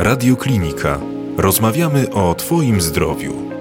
Radioklinika. Rozmawiamy o Twoim zdrowiu.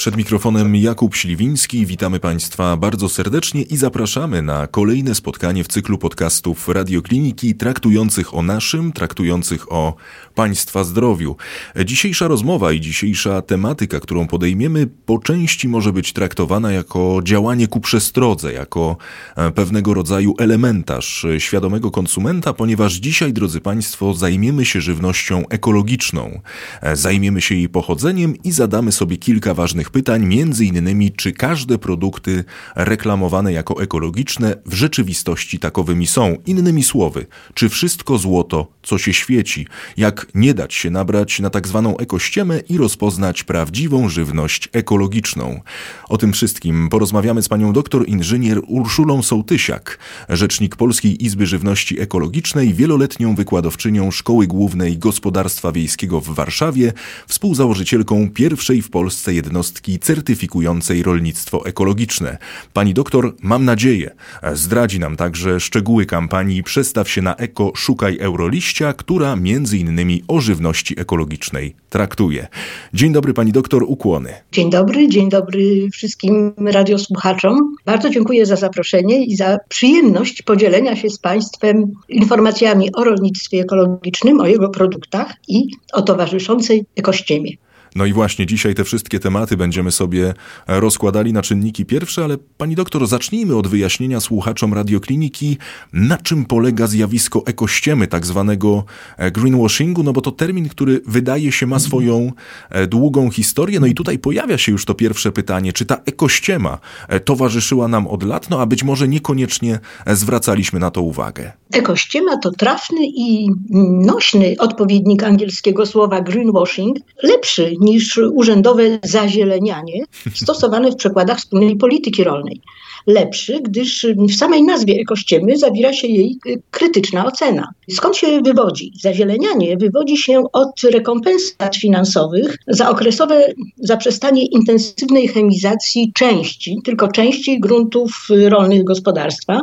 Przed mikrofonem Jakub Śliwiński. Witamy Państwa bardzo serdecznie i zapraszamy na kolejne spotkanie w cyklu podcastów Radiokliniki traktujących o naszym, traktujących o Państwa zdrowiu. Dzisiejsza rozmowa i dzisiejsza tematyka, którą podejmiemy, po części może być traktowana jako działanie ku przestrodze, jako e, pewnego rodzaju elementarz świadomego konsumenta, ponieważ dzisiaj, drodzy Państwo, zajmiemy się żywnością ekologiczną. E, zajmiemy się jej pochodzeniem i zadamy sobie kilka ważnych pytań, między innymi, czy każde produkty reklamowane jako ekologiczne w rzeczywistości takowymi są. Innymi słowy, czy wszystko złoto, co się świeci, jak nie dać się nabrać na tak zwaną ekościemę i rozpoznać prawdziwą żywność ekologiczną. O tym wszystkim porozmawiamy z panią doktor inżynier Urszulą Sołtysiak, rzecznik Polskiej Izby Żywności Ekologicznej, wieloletnią wykładowczynią Szkoły Głównej Gospodarstwa Wiejskiego w Warszawie, współzałożycielką pierwszej w Polsce jednostki certyfikującej rolnictwo ekologiczne. Pani doktor, mam nadzieję, zdradzi nam także szczegóły kampanii Przestaw się na eko, szukaj Euroliścia, która między innymi o żywności ekologicznej traktuje. Dzień dobry pani doktor, ukłony. Dzień dobry, dzień dobry wszystkim radiosłuchaczom. Bardzo dziękuję za zaproszenie i za przyjemność podzielenia się z państwem informacjami o rolnictwie ekologicznym, o jego produktach i o towarzyszącej ekościemie. No i właśnie dzisiaj te wszystkie tematy będziemy sobie rozkładali na czynniki pierwsze, ale pani doktor, zacznijmy od wyjaśnienia słuchaczom radiokliniki, na czym polega zjawisko ekościemy, tak zwanego e, greenwashingu, no bo to termin, który wydaje się ma swoją e, długą historię. No i tutaj pojawia się już to pierwsze pytanie, czy ta ekościema e, towarzyszyła nam od lat, no a być może niekoniecznie zwracaliśmy na to uwagę. Ekościema to trafny i nośny odpowiednik angielskiego słowa greenwashing, lepszy niż urzędowe zazielenianie stosowane w przekładach wspólnej polityki rolnej. Lepszy, gdyż w samej nazwie ekościemy zawiera się jej krytyczna ocena. Skąd się wywodzi? Zazielenianie wywodzi się od rekompensat finansowych za okresowe zaprzestanie intensywnej chemizacji części, tylko części gruntów rolnych gospodarstwa,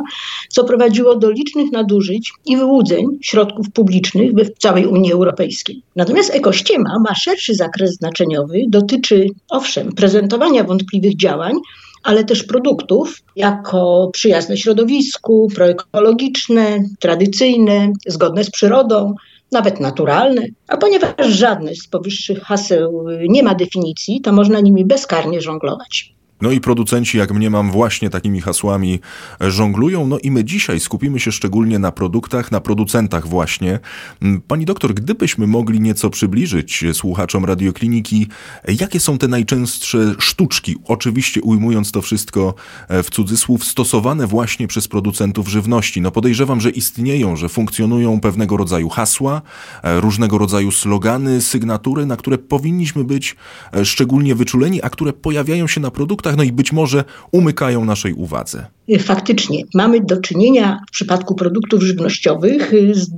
co prowadziło do licznych nadużyć i wyłudzeń środków publicznych w całej Unii Europejskiej. Natomiast ekościema ma szerszy zakres znaczeniowy, dotyczy owszem prezentowania wątpliwych działań, ale też produktów jako przyjazne środowisku, proekologiczne, tradycyjne, zgodne z przyrodą, nawet naturalne. A ponieważ żadne z powyższych haseł nie ma definicji, to można nimi bezkarnie żonglować. No i producenci, jak mnie mam, właśnie takimi hasłami żonglują. No i my dzisiaj skupimy się szczególnie na produktach, na producentach właśnie. Mm, pani doktor, gdybyśmy mogli nieco przybliżyć słuchaczom radiokliniki, jakie są te najczęstsze sztuczki, oczywiście ujmując to wszystko e, w cudzysłów, stosowane właśnie przez producentów żywności. No podejrzewam, że istnieją, że funkcjonują pewnego rodzaju hasła, e, różnego rodzaju slogany, sygnatury, na które powinniśmy być e, szczególnie wyczuleni, a które pojawiają się na produktach, no i być może umykają naszej uwadze. Faktycznie, mamy do czynienia w przypadku produktów żywnościowych z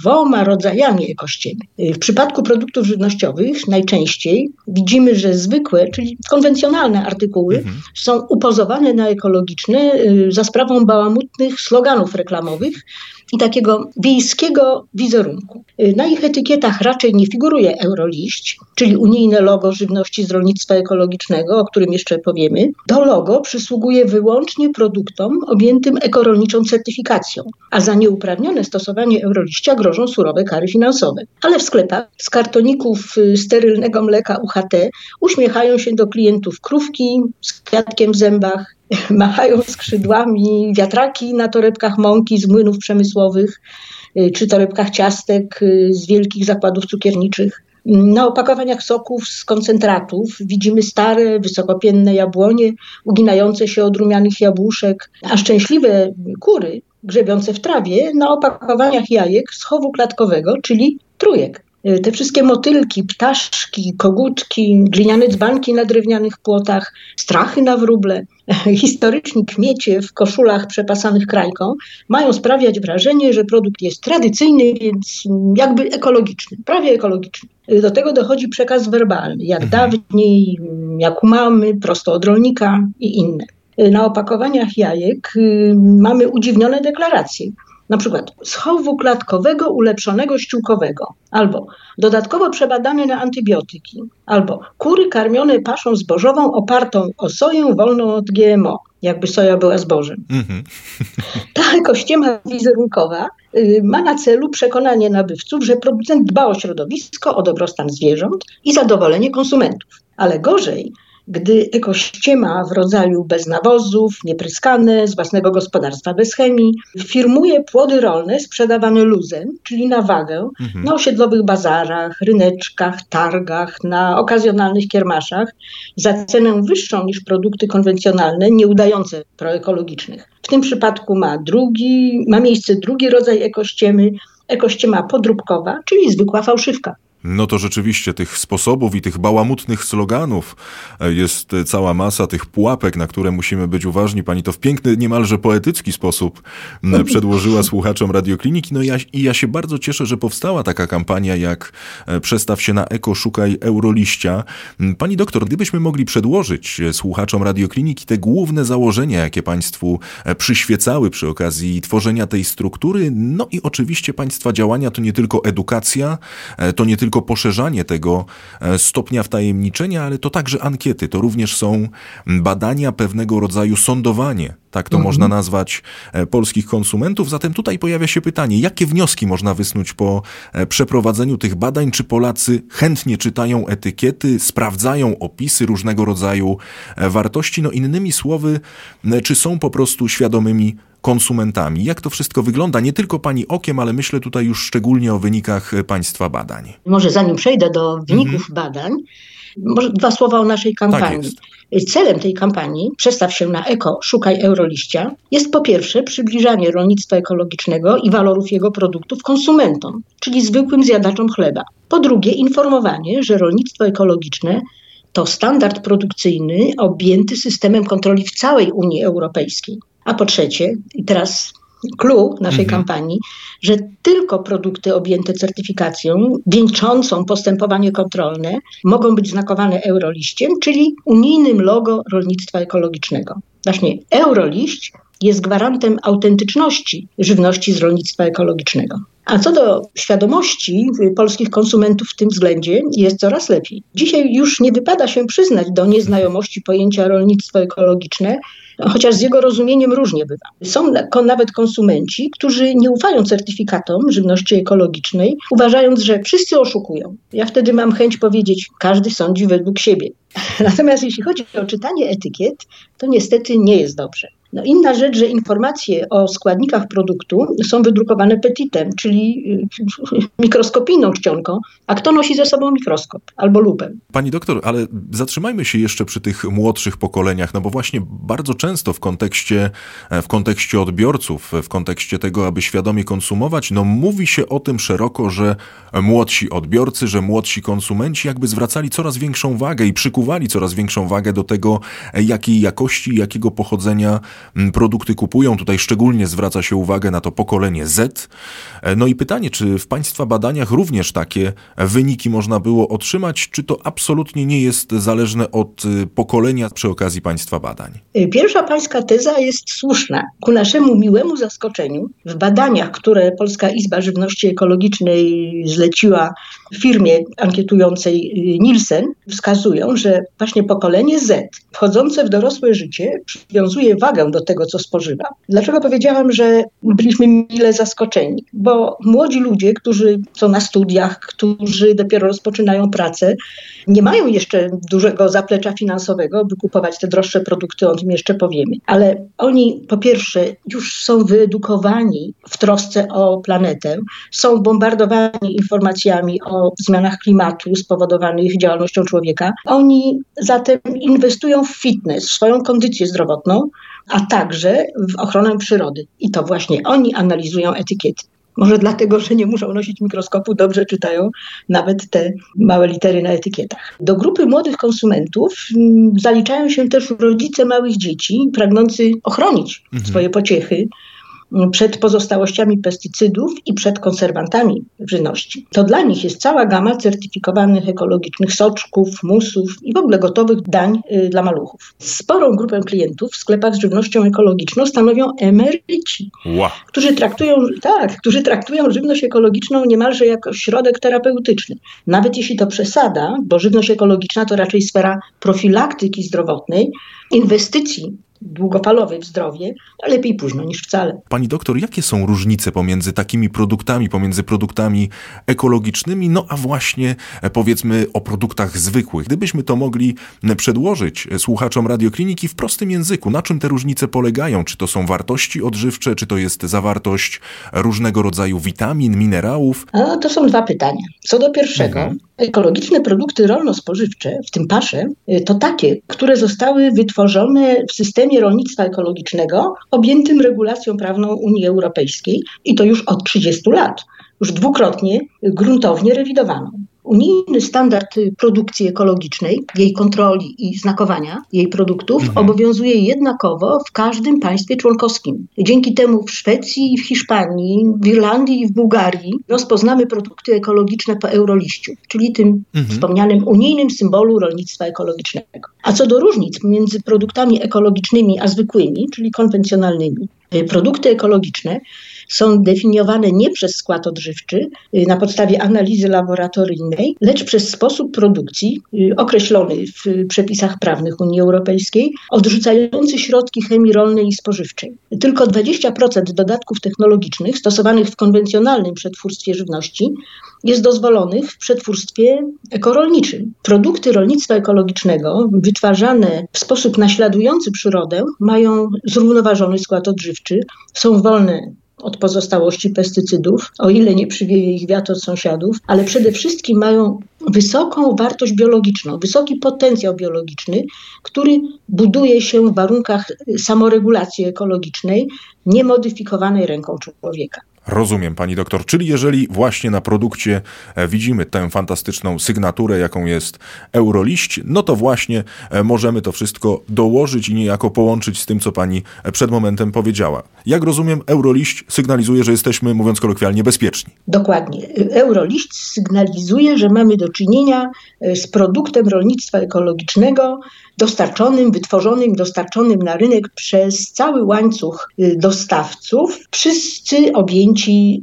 dwoma rodzajami ekościemy. W przypadku produktów żywnościowych najczęściej widzimy, że zwykłe, czyli konwencjonalne artykuły mhm. są upozowane na ekologiczne y, za sprawą bałamutnych sloganów reklamowych, i takiego wiejskiego wizerunku. Na ich etykietach raczej nie figuruje euroliść, czyli unijne logo żywności z rolnictwa ekologicznego, o którym jeszcze powiemy. To logo przysługuje wyłącznie produktom objętym ekorolniczą certyfikacją, a za nieuprawnione stosowanie euroliścia grożą surowe kary finansowe. Ale w sklepach z kartoników y, sterylnego mleka UHT uśmiechają się do klientów krówki z kwiatkiem w zębach, machają skrzydłami wiatraki na torebkach mąki z młynów przemysłowych y, czy torebkach ciastek y, z wielkich zakładów cukierniczych. Na opakowaniach soków z koncentratów widzimy stare, wysokopienne jabłonie, uginające się od rumianych jabłuszek, a szczęśliwe kury grzebiące w trawie na opakowaniach jajek z chowu klatkowego, czyli trójek. Y, te wszystkie motylki, ptaszki, kogutki, gliniane dzbanki na drewnianych płotach, strachy na wróble, historyczni kmiecie w koszulach przepasanych krajką mają sprawiać wrażenie, że produkt jest tradycyjny, więc jakby ekologiczny, prawie ekologiczny. Y, do tego dochodzi przekaz werbalny, jak mhm. dawniej, jak u mamy, prosto od rolnika i inne. Y, na opakowaniach jajek mamy udziwnione deklaracje na przykład z chowu klatkowego ulepszonego ściółkowego, albo dodatkowo przebadane na antybiotyki, albo kury karmione paszą zbożową opartą o soję wolną od GMO, jakby soja była zbożem. Mm-hmm. Ta ekościema wizerunkowa y, ma na celu przekonanie nabywców, że producent dba o środowisko, o dobrostan zwierząt i zadowolenie konsumentów. Ale gorzej, gdy ekościema w rodzaju bez nawozów, niepryskane, z własnego gospodarstwa bez chemii, firmuje płody rolne sprzedawane luzem, czyli na wagę, mhm. na osiedlowych bazarach, ryneczkach, targach, na okazjonalnych kiermaszach, za cenę wyższą niż produkty konwencjonalne, nieudające proekologicznych. W tym przypadku ma drugi, ma miejsce drugi rodzaj ekościemy, ekościema podróbkowa, czyli zwykła fałszywka. No to rzeczywiście tych sposobów i tych bałamutnych sloganów e, jest cała masa, tych pułapek, na które musimy być uważni. Pani to w piękny, niemalże poetycki sposób przedłożyła słuchaczom radiokliniki. No i ja, i ja się bardzo cieszę, że powstała taka kampania jak e, Przestaw się na eko, szukaj euroliścia. Pani doktor, gdybyśmy mogli przedłożyć e, słuchaczom radiokliniki te główne założenia, jakie Państwu przyświecały przy okazji tworzenia tej struktury, no i oczywiście Państwa działania to nie tylko edukacja, to nie tylko tylko poszerzanie tego e, stopnia wtajemniczenia, ale to także ankiety. To również są badania, pewnego rodzaju sądowanie, tak to mhm. można nazwać, e, polskich konsumentów. Zatem tutaj pojawia się pytanie, jakie wnioski można wysnuć po e, przeprowadzeniu tych badań? Czy Polacy chętnie czytają etykiety, sprawdzają opisy różnego rodzaju wartości? No innymi słowy, czy są po prostu świadomymi konsumentami. Jak to wszystko wygląda? Nie tylko Pani okiem, ale myślę tutaj już szczególnie o wynikach Państwa badań. Może zanim przejdę do wyników mhm. badań, może dwa słowa o naszej tak kampanii. Tak Celem tej kampanii, przestaw się na eko, szukaj euroliścia, jest po pierwsze przybliżanie rolnictwa ekologicznego i walorów jego produktów konsumentom, czyli zwykłym zjadaczom chleba. Po drugie, informowanie, że rolnictwo ekologiczne to standard produkcyjny objęty systemem kontroli w całej Unii Europejskiej. A po trzecie, i teraz clue naszej mhm. kampanii, że tylko produkty objęte certyfikacją, wieńczącą postępowanie kontrolne, mogą być znakowane euroliściem, czyli unijnym logo rolnictwa ekologicznego. Właśnie euroliść jest gwarantem autentyczności żywności z rolnictwa ekologicznego. A co do świadomości polskich konsumentów w tym względzie, jest coraz lepiej. Dzisiaj już nie wypada się przyznać do nieznajomości pojęcia rolnictwo ekologiczne, chociaż z jego rozumieniem różnie bywa. Są nawet konsumenci, którzy nie ufają certyfikatom żywności ekologicznej, uważając, że wszyscy oszukują. Ja wtedy mam chęć powiedzieć, każdy sądzi według siebie. Natomiast jeśli chodzi o czytanie etykiet, to niestety nie jest dobrze. No inna rzecz, że informacje o składnikach produktu są wydrukowane petitem, czyli y, mikroskopijną czcionką, a kto nosi ze sobą mikroskop albo lupę. Pani doktor, ale zatrzymajmy się jeszcze przy tych młodszych pokoleniach, no bo właśnie bardzo często w kontekście, w kontekście odbiorców, w kontekście tego, aby świadomie konsumować, no mówi się o tym szeroko, że młodsi odbiorcy, że młodsi konsumenci jakby zwracali coraz większą wagę i przykuwali coraz większą wagę do tego, jakiej jakości, jakiego pochodzenia produkty kupują. Tutaj szczególnie zwraca się uwagę na to pokolenie Z. E, no i pytanie, czy w Państwa badaniach również takie wyniki można było otrzymać, czy to absolutnie nie jest zależne od y, pokolenia przy okazji Państwa badań? Y, pierwsza Pańska teza jest słuszna. Ku naszemu miłemu zaskoczeniu w badaniach, które Polska Izba Żywności Ekologicznej zleciła firmie ankietującej y, Nielsen, wskazują, że właśnie pokolenie Z, wchodzące w dorosłe życie, przywiązuje wagę do tego, co spożywa. Dlaczego powiedziałam, że byliśmy mile zaskoczeni? Bo młodzi ludzie, którzy są na studiach, którzy dopiero rozpoczynają pracę, nie mają jeszcze dużego zaplecza finansowego, by kupować te droższe produkty, o tym jeszcze powiemy. Ale oni po pierwsze już są wyedukowani w trosce o planetę, są bombardowani informacjami o zmianach klimatu spowodowanych działalnością człowieka. Oni zatem inwestują w fitness, w swoją kondycję zdrowotną, a także w ochronę przyrody. I to właśnie oni analizują etykiety. Może dlatego, że nie muszą nosić mikroskopu, dobrze czytają nawet te małe litery na etykietach. Do grupy młodych konsumentów mm, zaliczają się też rodzice małych dzieci, pragnący ochronić mhm. swoje pociechy przed pozostałościami pestycydów i przed konserwantami żywności. To dla nich jest cała gama certyfikowanych ekologicznych soczków, musów i w ogóle gotowych dań y, dla maluchów. Sporą grupę klientów w sklepach z żywnością ekologiczną stanowią emeryci, wow. którzy traktują, tak, którzy traktują żywność ekologiczną niemalże jako środek terapeutyczny. Nawet jeśli to przesada, bo żywność ekologiczna to raczej sfera profilaktyki zdrowotnej, inwestycji długofalowej w zdrowie, lepiej późno niż wcale. Pani doktor, jakie są różnice pomiędzy takimi produktami, pomiędzy produktami ekologicznymi, no a właśnie e, powiedzmy o produktach zwykłych? Gdybyśmy to mogli e, przedłożyć e, słuchaczom radiokliniki w prostym języku, na czym te różnice polegają? Czy to są wartości odżywcze, czy to jest zawartość różnego rodzaju witamin, minerałów? A, to są dwa pytania. Co do pierwszego, mhm. ekologiczne produkty rolno-spożywcze, w tym pasze, to takie, które zostały wytworzone w systemie systemie rolnictwa ekologicznego objętym regulacją prawną Unii Europejskiej i to już od 30 lat. Już dwukrotnie gruntownie rewidowano. Unijny standard produkcji ekologicznej, jej kontroli i znakowania jej produktów mhm. obowiązuje jednakowo w każdym państwie członkowskim. Dzięki temu w Szwecji, w Hiszpanii, w Irlandii i w Bułgarii rozpoznamy produkty ekologiczne po euroliściu, czyli tym mhm. wspomnianym unijnym symbolu rolnictwa ekologicznego. A co do różnic między produktami ekologicznymi a zwykłymi, czyli konwencjonalnymi, produkty ekologiczne są definiowane nie przez skład odżywczy y, na podstawie analizy laboratoryjnej, lecz przez sposób produkcji y, określony w przepisach prawnych Unii Europejskiej, odrzucający środki chemii rolnej i spożywczej. Tylko 20% dodatków technologicznych stosowanych w konwencjonalnym przetwórstwie żywności jest dozwolonych w przetwórstwie ekorolniczym. Produkty rolnictwa ekologicznego wytwarzane w sposób naśladujący przyrodę mają zrównoważony skład odżywczy, są wolne od pozostałości pestycydów, o ile nie przywieje ich wiatr od sąsiadów, ale przede wszystkim mają wysoką wartość biologiczną, wysoki potencjał biologiczny, który buduje się w warunkach samoregulacji ekologicznej, niemodyfikowanej ręką człowieka. Rozumiem, pani doktor. Czyli jeżeli właśnie na produkcie e, widzimy tę fantastyczną sygnaturę, jaką jest Euroliść, no to właśnie e, możemy to wszystko dołożyć i niejako połączyć z tym, co pani e, przed momentem powiedziała. Jak rozumiem, Euroliść sygnalizuje, że jesteśmy, mówiąc kolokwialnie, bezpieczni. Dokładnie. Euroliść sygnalizuje, że mamy do czynienia z produktem rolnictwa ekologicznego, dostarczonym, wytworzonym, dostarczonym na rynek przez cały łańcuch y, dostawców, wszyscy objęci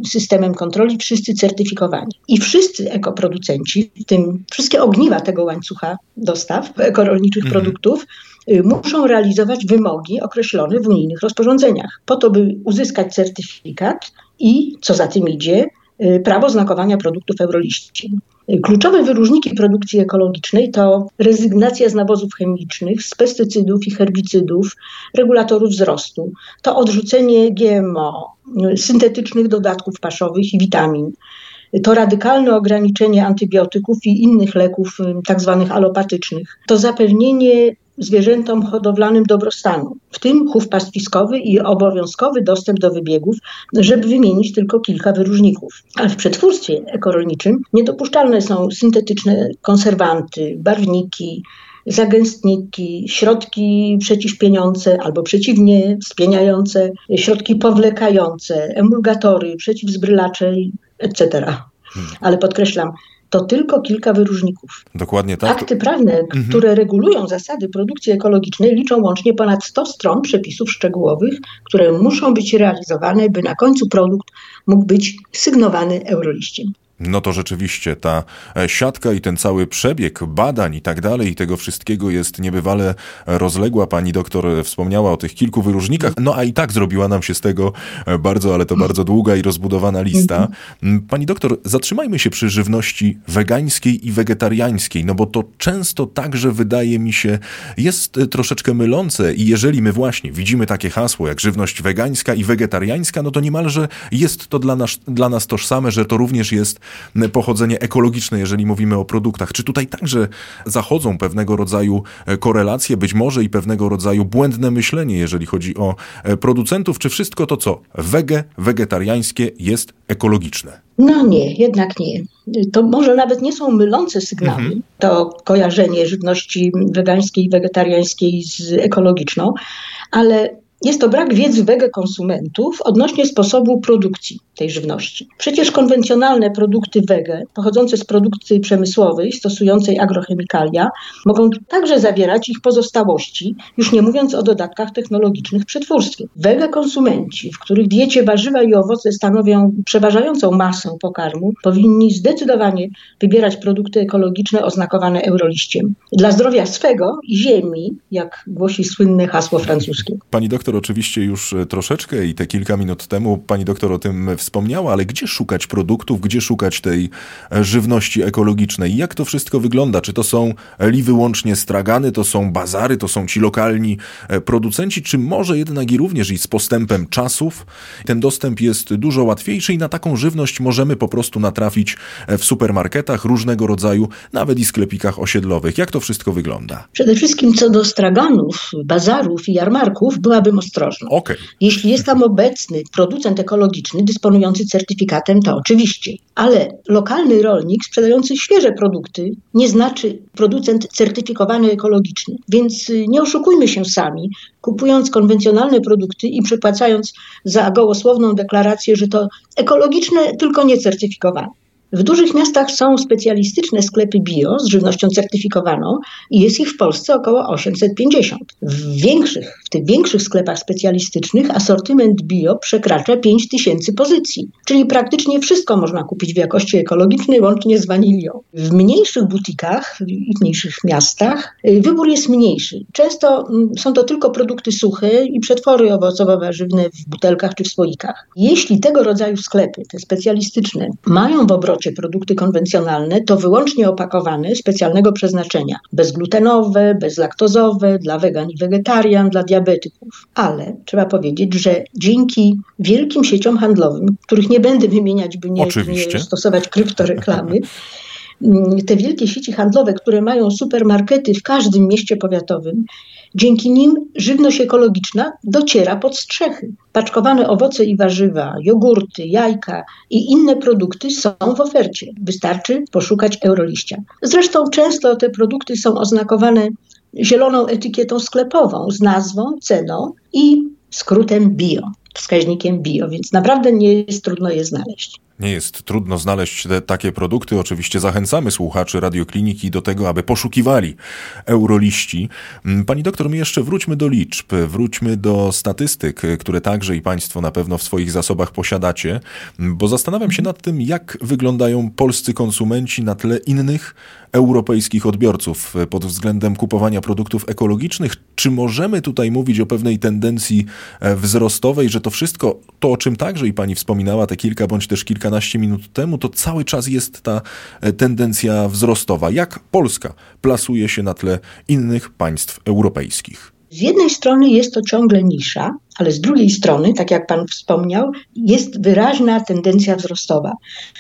systemem kontroli, wszyscy certyfikowani. I wszyscy ekoproducenci, w tym wszystkie ogniwa tego łańcucha dostaw ekorolniczych mhm. produktów, y, muszą realizować wymogi określone w unijnych rozporządzeniach, po to, by uzyskać certyfikat i, co za tym idzie, y, prawo znakowania produktów Euroliści. Kluczowe wyróżniki produkcji ekologicznej to rezygnacja z nawozów chemicznych, z pestycydów i herbicydów, regulatorów wzrostu, to odrzucenie GMO, syntetycznych dodatków paszowych i witamin. To radykalne ograniczenie antybiotyków i innych leków, tak zwanych alopatycznych. To zapewnienie zwierzętom hodowlanym dobrostanu, w tym chów pastwiskowy i obowiązkowy dostęp do wybiegów, żeby wymienić tylko kilka wyróżników. Ale w przetwórstwie ekorolniczym niedopuszczalne są syntetyczne konserwanty, barwniki, zagęstniki, środki przeciwpieniące albo przeciwnie spieniające, środki powlekające, emulgatory, przeciwzbrylacze, etc. Hmm. Ale podkreślam, to tylko kilka wyróżników. Dokładnie tak. Akty prawne, mhm. które regulują zasady produkcji ekologicznej, liczą łącznie ponad 100 stron przepisów szczegółowych, które muszą być realizowane, by na końcu produkt mógł być sygnowany euroliściem. No to rzeczywiście ta e, siatka i ten cały przebieg badań i tak dalej, i tego wszystkiego jest niebywale rozległa. Pani doktor wspomniała o tych kilku wyróżnikach, no a i tak zrobiła nam się z tego e, bardzo, ale to bardzo długa i rozbudowana lista. Mm, pani doktor, zatrzymajmy się przy żywności wegańskiej i wegetariańskiej, no bo to często także wydaje mi się jest e, troszeczkę mylące i jeżeli my właśnie widzimy takie hasło jak żywność wegańska i wegetariańska, no to niemalże jest to dla nas, dla nas tożsame, że to również jest pochodzenie ekologiczne, jeżeli mówimy o produktach. Czy tutaj także zachodzą pewnego rodzaju e, korelacje, być może i pewnego rodzaju błędne myślenie, jeżeli chodzi o e, producentów, czy wszystko to, co wege, wegetariańskie jest ekologiczne? No nie, jednak nie. To może nawet nie są mylące sygnały, mhm. to kojarzenie żywności wegańskiej i wegetariańskiej z ekologiczną, ale jest to brak wiedzy wege konsumentów odnośnie sposobu produkcji tej żywności. Przecież konwencjonalne produkty wege, pochodzące z produkcji przemysłowej, stosującej agrochemikalia, mogą także zawierać ich pozostałości, już nie mówiąc o dodatkach technologicznych przetwórstwie. Wege konsumenci, w których diecie warzywa i owoce stanowią przeważającą masę pokarmu, powinni zdecydowanie wybierać produkty ekologiczne oznakowane euroliściem. Dla zdrowia swego i ziemi, jak głosi słynne hasło francuskie. Pani doktor oczywiście już e, troszeczkę i te kilka minut temu pani doktor o tym wspomniała, ale gdzie szukać produktów, gdzie szukać tej e, żywności ekologicznej? Jak to wszystko wygląda? Czy to są li wyłącznie stragany, to są bazary, to są ci lokalni e, producenci, czy może jednak i również i z postępem czasów ten dostęp jest dużo łatwiejszy i na taką żywność możemy po prostu natrafić w supermarketach różnego rodzaju, nawet i sklepikach osiedlowych. Jak to wszystko wygląda? Przede wszystkim co do straganów, bazarów i jarmarków byłabym ostrożna. Okay. Jeśli jest tam obecny producent ekologiczny dysponujący certyfikatem, to oczywiście, ale lokalny rolnik sprzedający świeże produkty nie znaczy producent certyfikowany ekologiczny. Więc y, nie oszukujmy się sami, kupując konwencjonalne produkty i przepłacając za gołosłowną deklarację, że to ekologiczne, tylko niecertyfikowane. W dużych miastach są specjalistyczne sklepy bio z żywnością certyfikowaną i jest ich w Polsce około 850. W większych, w tych większych sklepach specjalistycznych asortyment bio przekracza 5000 pozycji, czyli praktycznie wszystko można kupić w jakości ekologicznej, łącznie z wanilią. W mniejszych butikach i mniejszych miastach y, wybór jest mniejszy. Często mm, są to tylko produkty suche i przetwory owocowo-warzywne w butelkach czy w słoikach. Jeśli tego rodzaju sklepy, te specjalistyczne, mają w obrocie obrocie produkty konwencjonalne to wyłącznie opakowane specjalnego przeznaczenia. Bezglutenowe, bezlaktozowe, dla wegan i wegetarian, dla diabetyków. Ale trzeba powiedzieć, że dzięki wielkim sieciom handlowym, których nie będę wymieniać, by nie, nie stosować kryptoreklamy, mm, te wielkie sieci handlowe, które mają supermarkety w każdym mieście powiatowym, Dzięki nim żywność ekologiczna dociera pod strzechy. Paczkowane owoce i warzywa, jogurty, jajka i inne produkty są w ofercie. Wystarczy poszukać euroliścia. Zresztą często te produkty są oznakowane zieloną etykietą sklepową z nazwą, ceną i skrótem bio, wskaźnikiem bio, więc naprawdę nie jest trudno je znaleźć. Nie jest trudno znaleźć te, takie produkty. Oczywiście zachęcamy słuchaczy radiokliniki do tego, aby poszukiwali euroliści. Mm, pani doktor, my jeszcze wróćmy do liczb, wróćmy do statystyk, które także i Państwo na pewno w swoich zasobach posiadacie, bo zastanawiam się nad tym, jak wyglądają polscy konsumenci na tle innych europejskich odbiorców pod względem kupowania produktów ekologicznych. Czy możemy tutaj mówić o pewnej tendencji e, wzrostowej, że to wszystko, to o czym także i Pani wspominała te kilka bądź też kilka kilkanaście minut temu, to cały czas jest ta e, tendencja wzrostowa. Jak Polska plasuje się na tle innych państw europejskich? Z jednej strony jest to ciągle nisza, ale z drugiej strony, tak jak Pan wspomniał, jest wyraźna tendencja wzrostowa.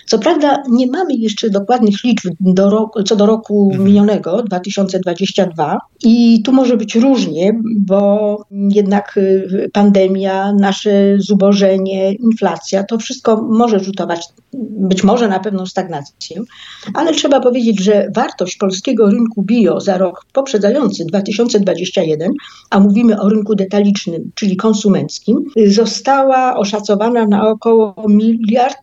Co prawda nie mamy jeszcze dokładnych liczb do roku, co do roku mhm. minionego, 2022 i tu może być różnie, bo jednak y, pandemia, nasze zubożenie, inflacja, to wszystko może rzutować być może na pewną stagnację, ale trzeba powiedzieć, że wartość polskiego rynku bio za rok poprzedzający 2021, a mówimy o rynku detalicznym, czyli konsumencji, konsumenckim została oszacowana na około miliard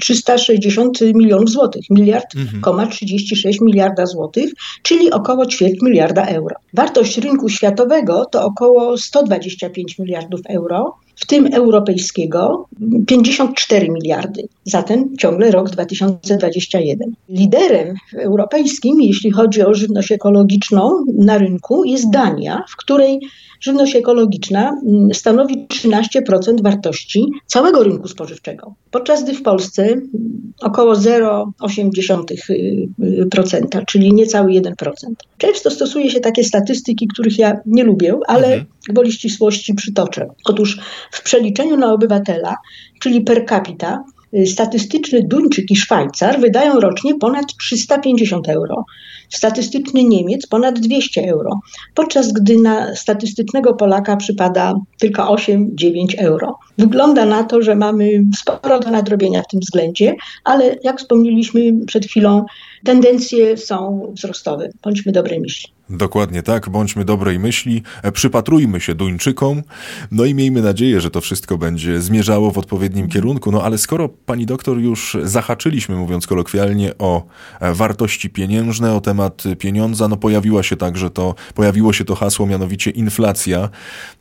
360 y, milionów złotych, miliard, mhm. 36 miliarda złotych, czyli około ćwierć miliarda euro. Wartość rynku światowego to około 125 miliardów euro, w tym europejskiego 54 miliardy. Zatem ciągle rok 2021. Liderem europejskim, jeśli chodzi o żywność ekologiczną na rynku, jest Dania, w której żywność ekologiczna mm, stanowi 13% wartości całego rynku spożywczego, podczas gdy w Polsce około 0,8%, czyli niecały 1%. Często stosuje się takie statystyki, których ja nie lubię, ale mhm. gwoli ścisłości przytoczę. Otóż w przeliczeniu na obywatela, czyli per capita, statystyczny Duńczyk i Szwajcar wydają rocznie ponad 350 euro, statystyczny Niemiec ponad 200 euro, podczas gdy na statystycznego Polaka przypada tylko 8-9 euro. Wygląda na to, że mamy sporo do nadrobienia w tym względzie, ale jak wspomnieliśmy przed chwilą, tendencje są wzrostowe. Bądźmy dobrej myśli. Dokładnie tak, bądźmy dobrej myśli, e, przypatrujmy się Duńczykom, no i miejmy nadzieję, że to wszystko będzie zmierzało w odpowiednim kierunku. No ale skoro pani doktor już zahaczyliśmy, mówiąc kolokwialnie, o e, wartości pieniężne, o temat pieniądza, no pojawiła się także to, pojawiło się to hasło, mianowicie inflacja.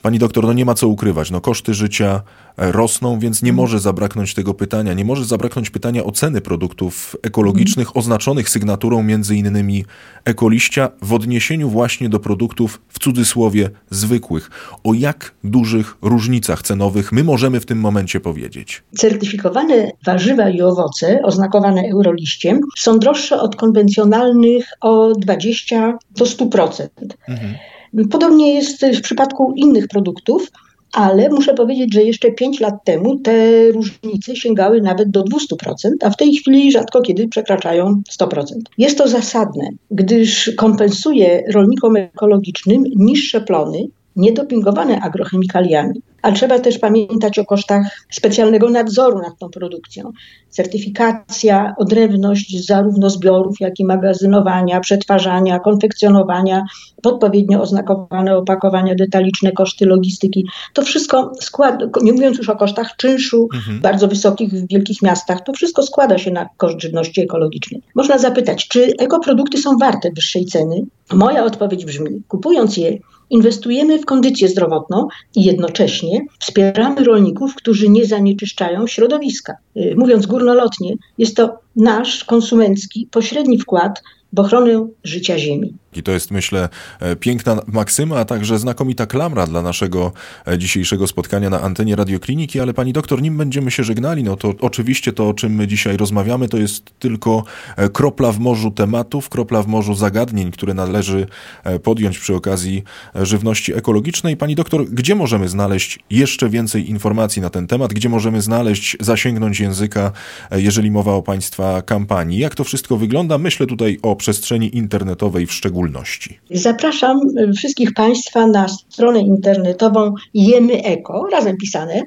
Pani doktor, no nie ma co ukrywać, no koszty życia e, rosną, więc nie może zabraknąć tego pytania, nie może zabraknąć pytania o ceny produktów ekologicznych oznaczonych sygnaturą między innymi ekoliścia w odniesieniu odniesieniu właśnie do produktów w cudzysłowie zwykłych. O jak dużych różnicach cenowych my możemy w tym momencie powiedzieć? Certyfikowane warzywa i owoce oznakowane euroliściem są droższe od konwencjonalnych o 20 do 100%. Mhm. Podobnie jest w przypadku innych produktów, ale muszę powiedzieć, że jeszcze 5 lat temu te różnice sięgały nawet do 200%, a w tej chwili rzadko kiedy przekraczają 100%. Jest to zasadne, gdyż kompensuje rolnikom ekologicznym niższe plony, niedopingowane agrochemikaliami. A trzeba też pamiętać o kosztach specjalnego nadzoru nad tą produkcją. Certyfikacja, odrębność zarówno zbiorów, jak i magazynowania, przetwarzania, konfekcjonowania, odpowiednio oznakowane opakowania detaliczne, koszty logistyki. To wszystko składa, nie mówiąc już o kosztach czynszu mhm. bardzo wysokich w wielkich miastach, to wszystko składa się na koszt żywności ekologicznej. Można zapytać, czy ekoprodukty są warte wyższej ceny? Moja odpowiedź brzmi, kupując je, inwestujemy w kondycję zdrowotną i jednocześnie wspieramy rolników, którzy nie zanieczyszczają środowiska. Y, mówiąc górnolotnie, jest to nasz konsumencki pośredni wkład w ochronę życia Ziemi. I to jest, myślę, e, piękna maksyma, a także znakomita klamra dla naszego e, dzisiejszego spotkania na antenie Radiokliniki, ale pani doktor, nim będziemy się żegnali, no to oczywiście to, o czym my dzisiaj rozmawiamy, to jest tylko e, kropla w morzu tematów, kropla w morzu zagadnień, które należy podjąć przy okazji żywności ekologicznej. Pani doktor, gdzie możemy znaleźć jeszcze więcej informacji na ten temat? Gdzie możemy znaleźć, zasięgnąć języka, jeżeli mowa o państwa kampanii? Jak to wszystko wygląda? Myślę tutaj o przestrzeni internetowej w szczególności szczególności. Zapraszam wszystkich Państwa na stronę internetową Jemy Eko, razem pisane.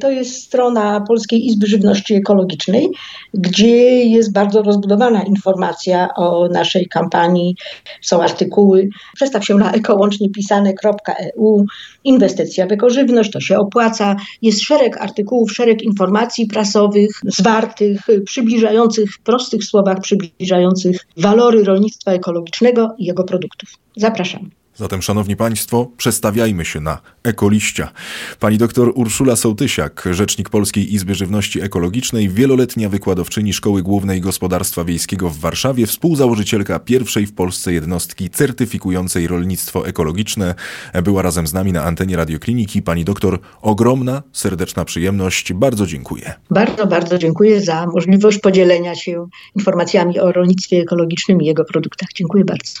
To jest strona Polskiej Izby Żywności Ekologicznej, gdzie jest bardzo rozbudowana informacja o naszej kampanii. Są artykuły. Przestaw się na ekołącznie pisane.eu. Inwestycja w ekożywność, to się opłaca. Jest szereg artykułów, szereg informacji prasowych, zwartych, przybliżających, w prostych słowach przybliżających walory rolnictwa ekologicznego jego produktów. Zapraszam. Zatem, szanowni państwo, przestawiajmy się na ekoliścia. Pani doktor Urszula Sołtysiak, rzecznik Polskiej Izby Żywności Ekologicznej, wieloletnia wykładowczyni Szkoły Głównej Gospodarstwa Wiejskiego w Warszawie, współzałożycielka pierwszej w Polsce jednostki certyfikującej rolnictwo ekologiczne, była razem z nami na antenie Radiokliniki. Pani doktor, ogromna, serdeczna przyjemność. Bardzo dziękuję. Bardzo, bardzo dziękuję za możliwość podzielenia się informacjami o rolnictwie ekologicznym i jego produktach. Dziękuję bardzo.